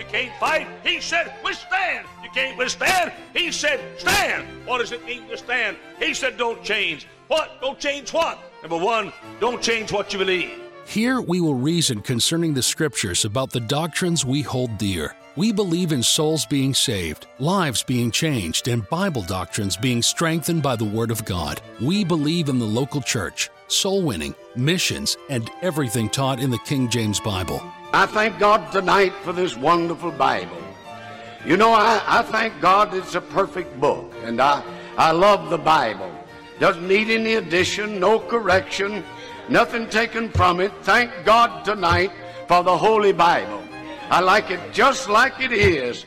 You can't fight. He said, withstand. You can't withstand. He said, stand. What does it mean to stand? He said, don't change. What? Don't change what? Number one, don't change what you believe. Here we will reason concerning the scriptures about the doctrines we hold dear. We believe in souls being saved, lives being changed, and Bible doctrines being strengthened by the Word of God. We believe in the local church, soul winning, missions, and everything taught in the King James Bible. I thank God tonight for this wonderful Bible. You know, I, I thank God it's a perfect book, and I, I love the Bible. Doesn't need any addition, no correction, nothing taken from it. Thank God tonight for the Holy Bible. I like it just like it is.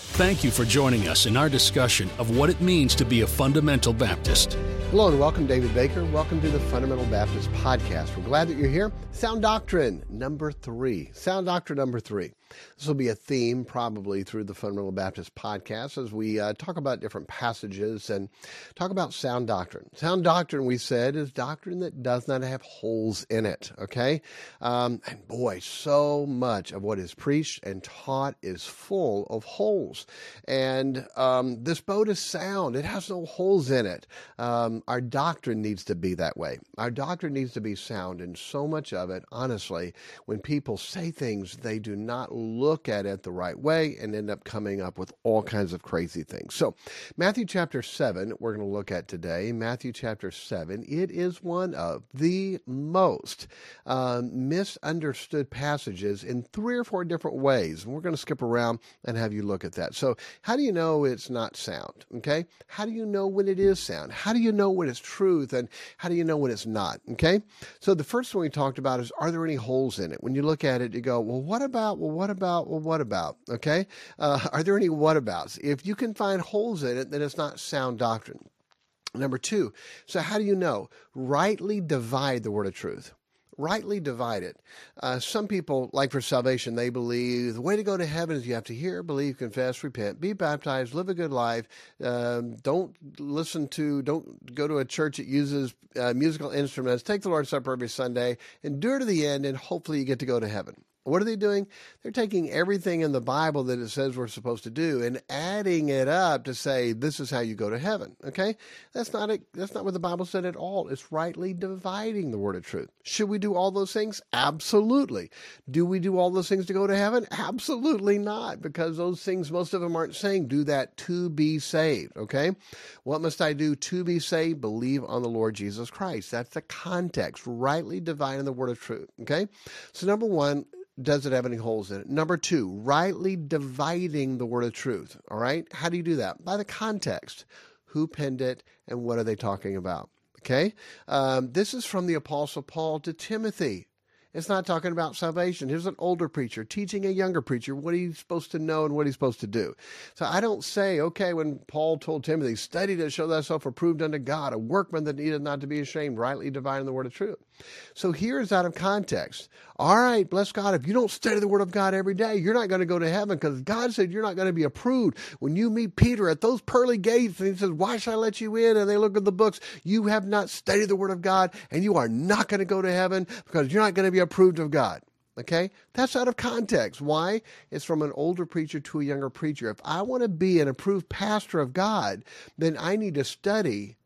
Thank you for joining us in our discussion of what it means to be a fundamental Baptist. Hello and welcome, David Baker. Welcome to the Fundamental Baptist Podcast. We're glad that you're here. Sound Doctrine number three. Sound Doctrine number three. This will be a theme probably through the Fundamental Baptist Podcast as we uh, talk about different passages and talk about sound doctrine. Sound doctrine, we said, is doctrine that does not have holes in it, okay? Um, and boy, so much of what is preached and taught is full of holes. And um, this boat is sound, it has no holes in it. Um, our doctrine needs to be that way. Our doctrine needs to be sound, and so much of it, honestly, when people say things, they do not look at it the right way and end up coming up with all kinds of crazy things. So, Matthew chapter 7, we're going to look at today. Matthew chapter 7, it is one of the most um, misunderstood passages in three or four different ways. And we're going to skip around and have you look at that. So, how do you know it's not sound? Okay? How do you know when it is sound? How do you know when it's truth and how do you know when it's not? Okay. So the first one we talked about is are there any holes in it? When you look at it, you go, well, what about? Well, what about? Well, what about? Okay. Uh, are there any what abouts? If you can find holes in it, then it's not sound doctrine. Number two, so how do you know? Rightly divide the word of truth rightly divide it. Uh, some people, like for salvation, they believe the way to go to heaven is you have to hear, believe, confess, repent, be baptized, live a good life. Um, don't listen to, don't go to a church that uses uh, musical instruments. Take the Lord's Supper every Sunday, endure to the end, and hopefully you get to go to heaven. What are they doing? They're taking everything in the Bible that it says we're supposed to do and adding it up to say this is how you go to heaven. Okay? That's not it. That's not what the Bible said at all. It's rightly dividing the word of truth. Should we do all those things? Absolutely. Do we do all those things to go to heaven? Absolutely not, because those things most of them aren't saying do that to be saved. Okay? What must I do to be saved? Believe on the Lord Jesus Christ. That's the context. Rightly dividing the word of truth. Okay? So number one does it have any holes in it? Number two, rightly dividing the word of truth. All right. How do you do that? By the context. Who penned it and what are they talking about? Okay. Um, this is from the Apostle Paul to Timothy. It's not talking about salvation. Here's an older preacher teaching a younger preacher what he's supposed to know and what he's supposed to do. So I don't say, okay, when Paul told Timothy, study to show thyself approved unto God, a workman that needeth not to be ashamed, rightly dividing the word of truth. So here is out of context. All right, bless God. If you don't study the word of God every day, you're not going to go to heaven because God said you're not going to be approved. When you meet Peter at those pearly gates and he says, why should I let you in? And they look at the books. You have not studied the word of God and you are not going to go to heaven because you're not going to be approved of God. Okay? That's out of context. Why? It's from an older preacher to a younger preacher. If I want to be an approved pastor of God, then I need to study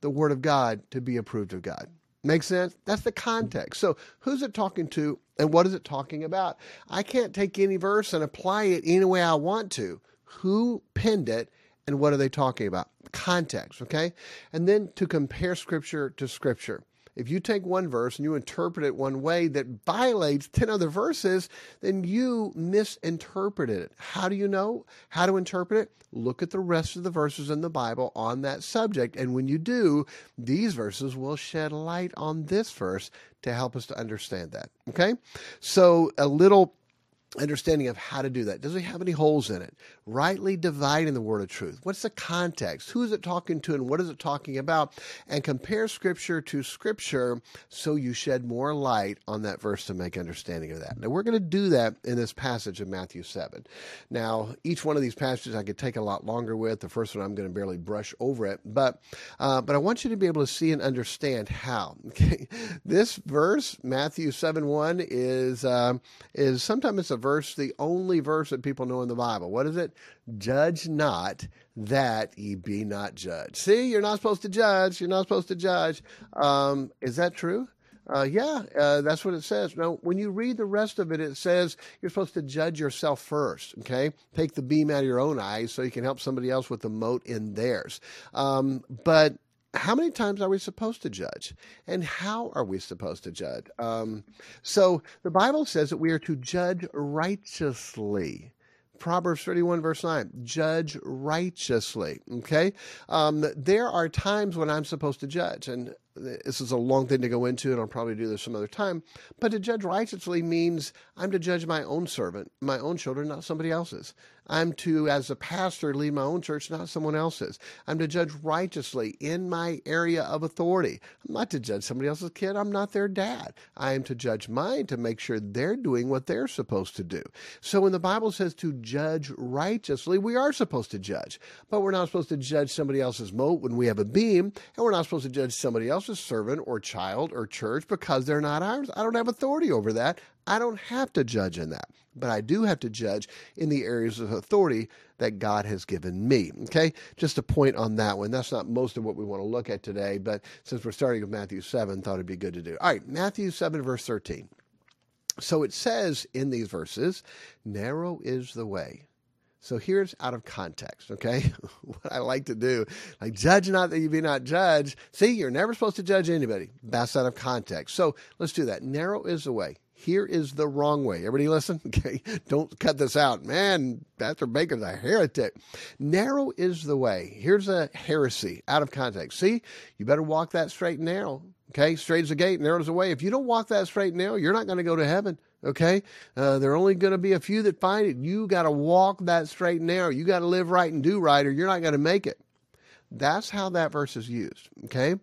the Word of God to be approved of God. Make sense? That's the context. So, who's it talking to and what is it talking about? I can't take any verse and apply it any way I want to. Who penned it and what are they talking about? Context, okay? And then to compare scripture to scripture. If you take one verse and you interpret it one way that violates 10 other verses, then you misinterpreted it. How do you know how to interpret it? Look at the rest of the verses in the Bible on that subject. And when you do, these verses will shed light on this verse to help us to understand that. Okay? So a little understanding of how to do that. Does it have any holes in it? Rightly dividing the word of truth. What's the context? Who is it talking to and what is it talking about? And compare scripture to scripture so you shed more light on that verse to make understanding of that. Now we're going to do that in this passage of Matthew 7. Now, each one of these passages I could take a lot longer with. The first one I'm going to barely brush over it, but uh, but I want you to be able to see and understand how. Okay, this verse Matthew 7 1 is uh, is sometimes it's a verse, the only verse that people know in the Bible. What is it? Judge not that ye be not judged. See, you're not supposed to judge. You're not supposed to judge. Um, is that true? Uh, yeah, uh, that's what it says. Now, when you read the rest of it, it says you're supposed to judge yourself first, okay? Take the beam out of your own eyes so you can help somebody else with the mote in theirs. Um, but how many times are we supposed to judge? And how are we supposed to judge? Um, so the Bible says that we are to judge righteously. Proverbs 31, verse 9, judge righteously. Okay? Um, there are times when I'm supposed to judge, and this is a long thing to go into, and I'll probably do this some other time. But to judge righteously means I'm to judge my own servant, my own children, not somebody else's. I'm to, as a pastor, lead my own church, not someone else's. I'm to judge righteously in my area of authority. I'm not to judge somebody else's kid. I'm not their dad. I am to judge mine to make sure they're doing what they're supposed to do. So when the Bible says to judge righteously, we are supposed to judge. But we're not supposed to judge somebody else's mote when we have a beam, and we're not supposed to judge somebody else's servant or child or church because they're not ours. I don't have authority over that. I don't have to judge in that, but I do have to judge in the areas of authority that God has given me. Okay, just a point on that one. That's not most of what we want to look at today, but since we're starting with Matthew 7, thought it'd be good to do. All right, Matthew 7, verse 13. So it says in these verses, narrow is the way. So here's out of context, okay? what I like to do, like judge not that you be not judged. See, you're never supposed to judge anybody. That's out of context. So let's do that. Narrow is the way. Here is the wrong way. Everybody listen? Okay. Don't cut this out. Man, Pastor Baker's a heretic. Narrow is the way. Here's a heresy out of context. See, you better walk that straight and narrow. Okay. Straight is the gate, narrow is the way. If you don't walk that straight narrow, you're not going to go to heaven. Okay. Uh, there are only going to be a few that find it. You got to walk that straight narrow. You got to live right and do right, or you're not going to make it. That's how that verse is used. Okay.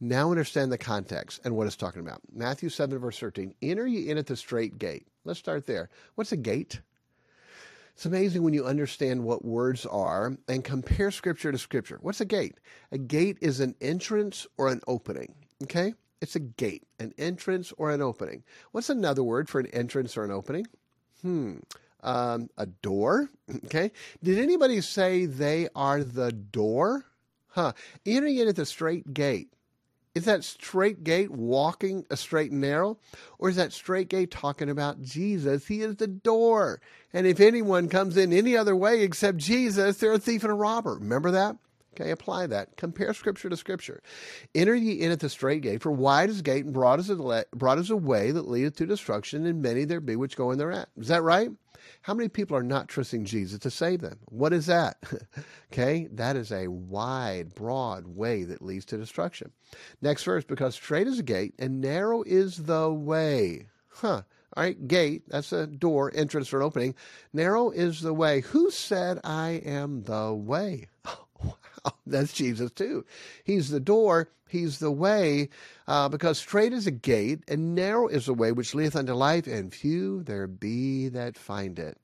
Now understand the context and what it's talking about. Matthew 7, verse 13. Enter ye in at the straight gate. Let's start there. What's a gate? It's amazing when you understand what words are and compare scripture to scripture. What's a gate? A gate is an entrance or an opening. Okay? It's a gate, an entrance or an opening. What's another word for an entrance or an opening? Hmm. Um, a door. Okay. Did anybody say they are the door? Huh. Entering in at the straight gate. Is that straight gate walking a straight and narrow? Or is that straight gate talking about Jesus? He is the door. And if anyone comes in any other way except Jesus, they're a thief and a robber. Remember that? Okay, apply that. Compare scripture to scripture. Enter ye in at the straight gate, for wide is the gate and broad is, the broad is the way that leadeth to destruction, and many there be which go in thereat. Is that right? How many people are not trusting Jesus to save them? What is that? okay, that is a wide, broad way that leads to destruction. Next verse, because straight is the gate and narrow is the way. Huh. All right, gate, that's a door, entrance or opening. Narrow is the way. Who said, I am the way? That's Jesus too. He's the door, He's the way, uh, because straight is a gate, and narrow is the way which leadeth unto life, and few there be that find it.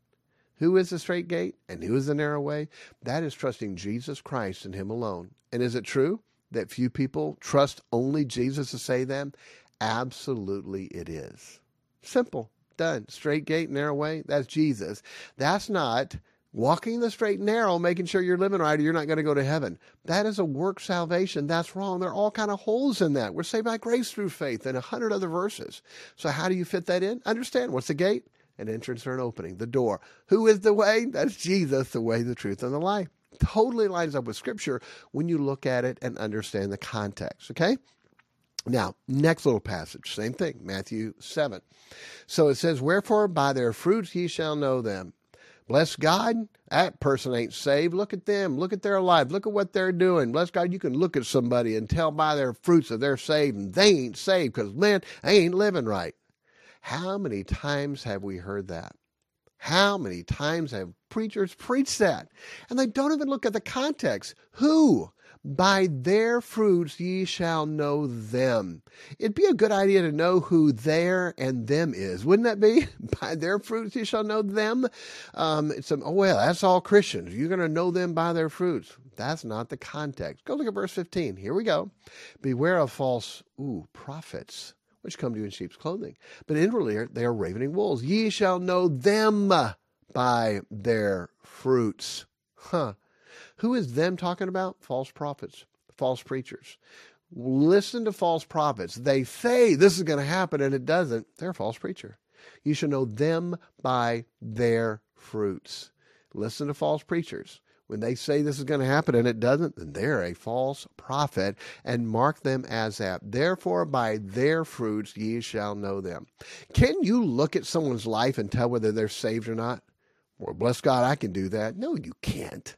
Who is the straight gate, and who is the narrow way? That is trusting Jesus Christ and Him alone. And is it true that few people trust only Jesus to save them? Absolutely, it is. Simple, done. Straight gate, narrow way, that's Jesus. That's not walking the straight and narrow, making sure you're living right, or you're not going to go to heaven. That is a work salvation. That's wrong. There are all kind of holes in that. We're saved by grace through faith and a hundred other verses. So how do you fit that in? Understand what's the gate? An entrance or an opening, the door. Who is the way? That's Jesus, the way, the truth, and the life. totally lines up with Scripture when you look at it and understand the context. Okay? Now, next little passage, same thing, Matthew 7. So it says, Wherefore by their fruits ye shall know them. Bless God, that person ain't saved. Look at them. Look at their life. Look at what they're doing. Bless God, you can look at somebody and tell by their fruits that they're saved and they ain't saved because, man, they ain't living right. How many times have we heard that? How many times have preachers preached that? And they don't even look at the context. Who? By their fruits ye shall know them. It'd be a good idea to know who their and them is, wouldn't that be? By their fruits ye shall know them. Um, it's a, oh well, that's all Christians. You're going to know them by their fruits. That's not the context. Go look at verse 15. Here we go. Beware of false ooh prophets which come to you in sheep's clothing. But inwardly they are ravening wolves. Ye shall know them by their fruits. Huh. Who is them talking about? False prophets, false preachers. Listen to false prophets. They say this is going to happen and it doesn't. They're a false preacher. You shall know them by their fruits. Listen to false preachers. When they say this is going to happen and it doesn't, then they're a false prophet and mark them as that. Therefore, by their fruits ye shall know them. Can you look at someone's life and tell whether they're saved or not? Well, bless God, I can do that. No, you can't.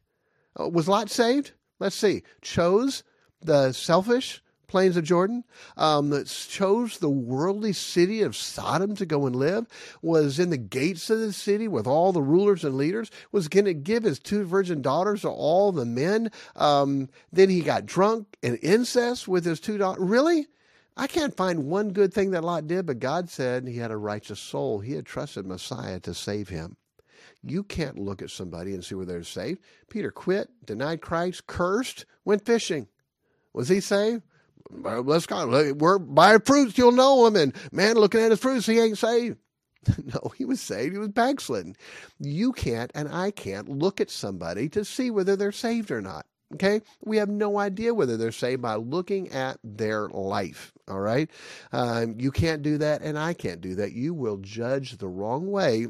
Oh, was Lot saved? Let's see. Chose the selfish plains of Jordan, um, that chose the worldly city of Sodom to go and live, was in the gates of the city with all the rulers and leaders, was going to give his two virgin daughters to all the men. Um, then he got drunk and incest with his two daughters. Really? I can't find one good thing that Lot did, but God said he had a righteous soul. He had trusted Messiah to save him. You can't look at somebody and see whether they're saved. Peter quit, denied Christ, cursed, went fishing. Was he saved? let's go. We're by fruits you'll know him. And man, looking at his fruits, he ain't saved. no, he was saved. He was backslidden. You can't, and I can't look at somebody to see whether they're saved or not. Okay, we have no idea whether they're saved by looking at their life. All right, um, you can't do that, and I can't do that. You will judge the wrong way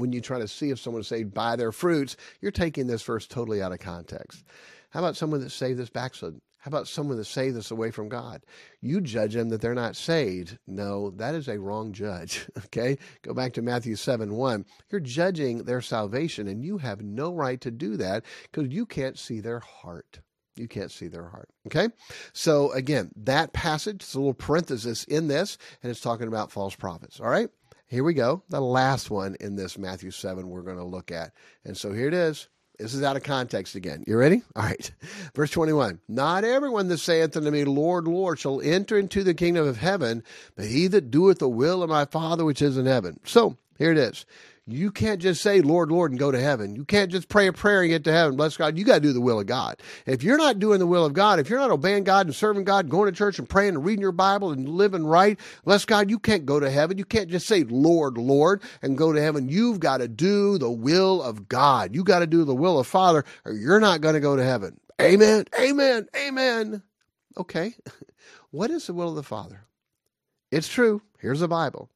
when you try to see if someone saved by their fruits. You're taking this verse totally out of context. How about someone that saved that's backslidden? How about someone that saved us away from God? You judge them that they're not saved. No, that is a wrong judge. Okay? Go back to Matthew 7 1. You're judging their salvation, and you have no right to do that because you can't see their heart. You can't see their heart. Okay? So, again, that passage is a little parenthesis in this, and it's talking about false prophets. All right? Here we go. The last one in this Matthew 7 we're going to look at. And so here it is. This is out of context again. You ready? All right. Verse 21. Not everyone that saith unto me, Lord, Lord, shall enter into the kingdom of heaven, but he that doeth the will of my Father which is in heaven. So here it is. You can't just say, Lord, Lord, and go to heaven. You can't just pray a prayer and get to heaven. Bless God. You got to do the will of God. If you're not doing the will of God, if you're not obeying God and serving God, going to church and praying and reading your Bible and living right, bless God, you can't go to heaven. You can't just say, Lord, Lord, and go to heaven. You've got to do the will of God. You got to do the will of Father, or you're not going to go to heaven. Amen. Amen. Amen. Okay. What is the will of the Father? It's true. Here's the Bible.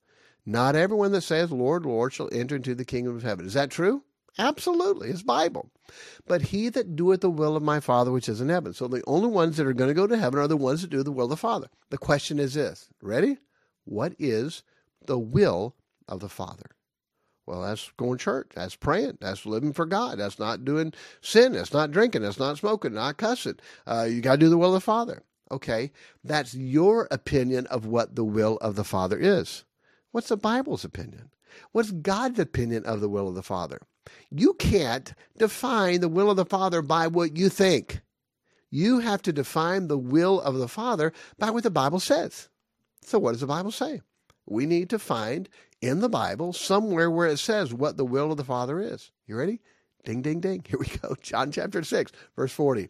Not everyone that says, Lord, Lord, shall enter into the kingdom of heaven. Is that true? Absolutely. It's Bible. But he that doeth the will of my Father which is in heaven. So the only ones that are going to go to heaven are the ones that do the will of the Father. The question is this ready? What is the will of the Father? Well, that's going to church. That's praying. That's living for God. That's not doing sin. That's not drinking. That's not smoking. Not cussing. Uh, you got to do the will of the Father. Okay, that's your opinion of what the will of the Father is. What's the Bible's opinion? What's God's opinion of the will of the Father? You can't define the will of the Father by what you think. You have to define the will of the Father by what the Bible says. So, what does the Bible say? We need to find in the Bible somewhere where it says what the will of the Father is. You ready? Ding, ding, ding. Here we go. John chapter 6, verse 40.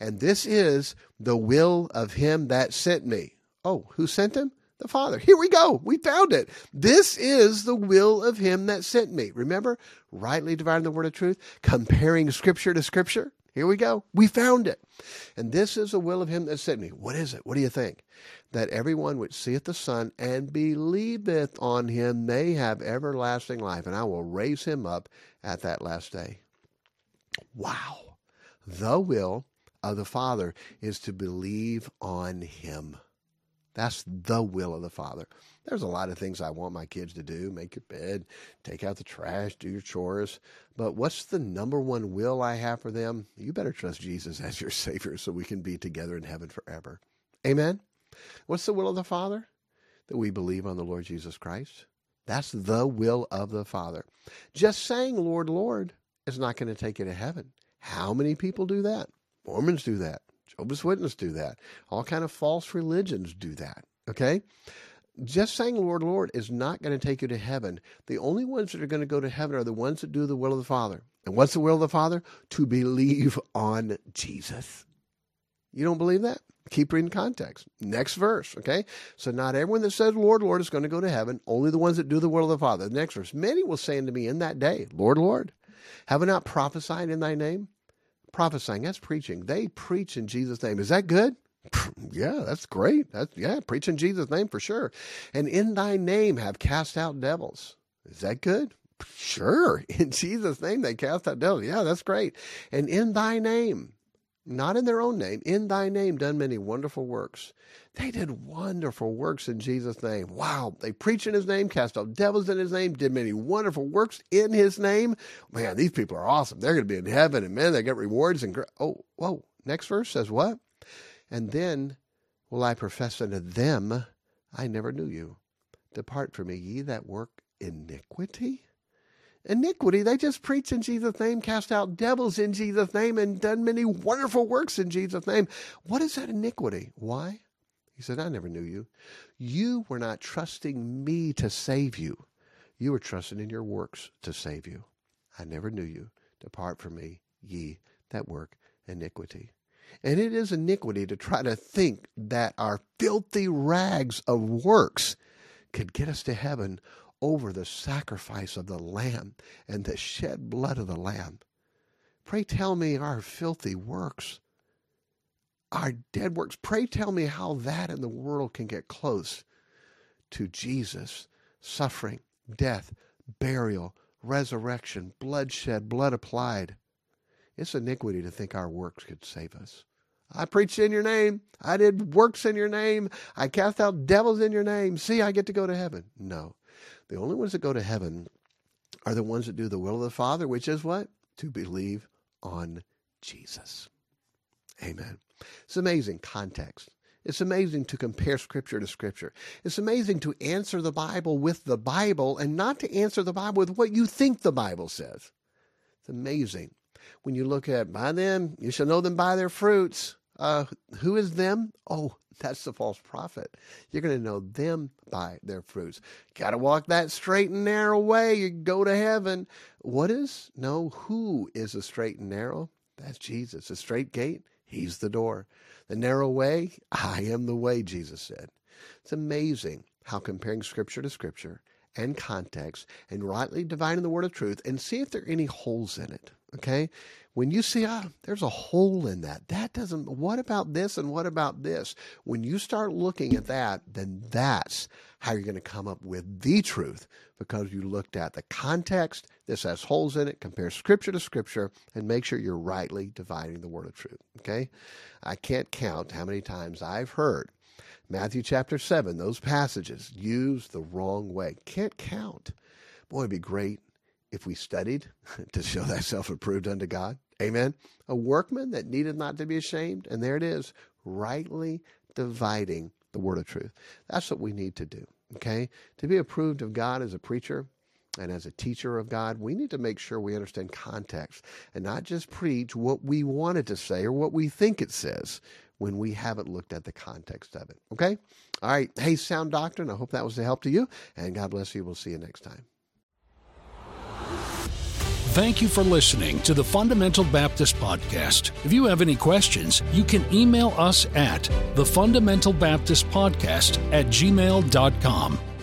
And this is the will of him that sent me. Oh, who sent him? The Father. Here we go. We found it. This is the will of him that sent me. Remember, rightly dividing the word of truth, comparing scripture to scripture. Here we go. We found it. And this is the will of him that sent me. What is it? What do you think? That everyone which seeth the Son and believeth on him may have everlasting life, and I will raise him up at that last day. Wow. The will of the Father is to believe on Him. That's the will of the Father. There's a lot of things I want my kids to do make your bed, take out the trash, do your chores. But what's the number one will I have for them? You better trust Jesus as your Savior so we can be together in heaven forever. Amen? What's the will of the Father? That we believe on the Lord Jesus Christ. That's the will of the Father. Just saying, Lord, Lord, is not going to take you to heaven. How many people do that? Mormons do that. Jehovah's Witnesses do that. All kind of false religions do that. Okay? Just saying Lord, Lord is not going to take you to heaven. The only ones that are going to go to heaven are the ones that do the will of the Father. And what's the will of the Father? To believe on Jesus. You don't believe that? Keep reading context. Next verse, okay? So not everyone that says, Lord, Lord, is going to go to heaven, only the ones that do the will of the Father. The next verse, many will say unto me in that day, Lord, Lord, have I not prophesied in thy name? Prophesying. That's preaching. They preach in Jesus' name. Is that good? Yeah, that's great. That's yeah, preach in Jesus' name for sure. And in thy name have cast out devils. Is that good? Sure. In Jesus' name they cast out devils. Yeah, that's great. And in thy name not in their own name, in thy name done many wonderful works. They did wonderful works in Jesus' name. Wow. They preached in his name, cast out devils in his name, did many wonderful works in his name. Man, these people are awesome. They're going to be in heaven and man, they get rewards and oh, whoa. Next verse says what? And then will I profess unto them, I never knew you. Depart from me, ye that work iniquity iniquity. They just preach in Jesus' name, cast out devils in Jesus' name, and done many wonderful works in Jesus' name. What is that iniquity? Why? He said, I never knew you. You were not trusting me to save you. You were trusting in your works to save you. I never knew you. Depart from me, ye that work iniquity. And it is iniquity to try to think that our filthy rags of works could get us to heaven over the sacrifice of the Lamb and the shed blood of the Lamb. Pray tell me our filthy works, our dead works. Pray tell me how that in the world can get close to Jesus' suffering, death, burial, resurrection, bloodshed, blood applied. It's iniquity to think our works could save us. I preached in your name. I did works in your name. I cast out devils in your name. See, I get to go to heaven. No. The only ones that go to heaven are the ones that do the will of the Father, which is what? To believe on Jesus. Amen. It's amazing context. It's amazing to compare scripture to scripture. It's amazing to answer the Bible with the Bible and not to answer the Bible with what you think the Bible says. It's amazing. When you look at by them, you shall know them by their fruits. Uh, who is them? Oh, that's the false prophet. You're going to know them by their fruits. Got to walk that straight and narrow way. You go to heaven. What is? No, who is a straight and narrow? That's Jesus. The straight gate, he's the door. The narrow way, I am the way, Jesus said. It's amazing how comparing scripture to scripture and context and rightly dividing the word of truth and see if there are any holes in it. Okay? When you see, ah, there's a hole in that. That doesn't, what about this and what about this? When you start looking at that, then that's how you're going to come up with the truth because you looked at the context. This has holes in it. Compare scripture to scripture and make sure you're rightly dividing the word of truth. Okay? I can't count how many times I've heard Matthew chapter 7, those passages used the wrong way. Can't count. Boy, it'd be great if we studied to show thyself approved unto God. Amen. A workman that needed not to be ashamed. And there it is, rightly dividing the word of truth. That's what we need to do. Okay? To be approved of God as a preacher and as a teacher of God, we need to make sure we understand context and not just preach what we wanted to say or what we think it says when we haven't looked at the context of it. Okay? All right. Hey, sound doctrine. I hope that was a help to you. And God bless you. We'll see you next time. Thank you for listening to the Fundamental Baptist Podcast. If you have any questions, you can email us at the Fundamental Baptist Podcast at gmail.com.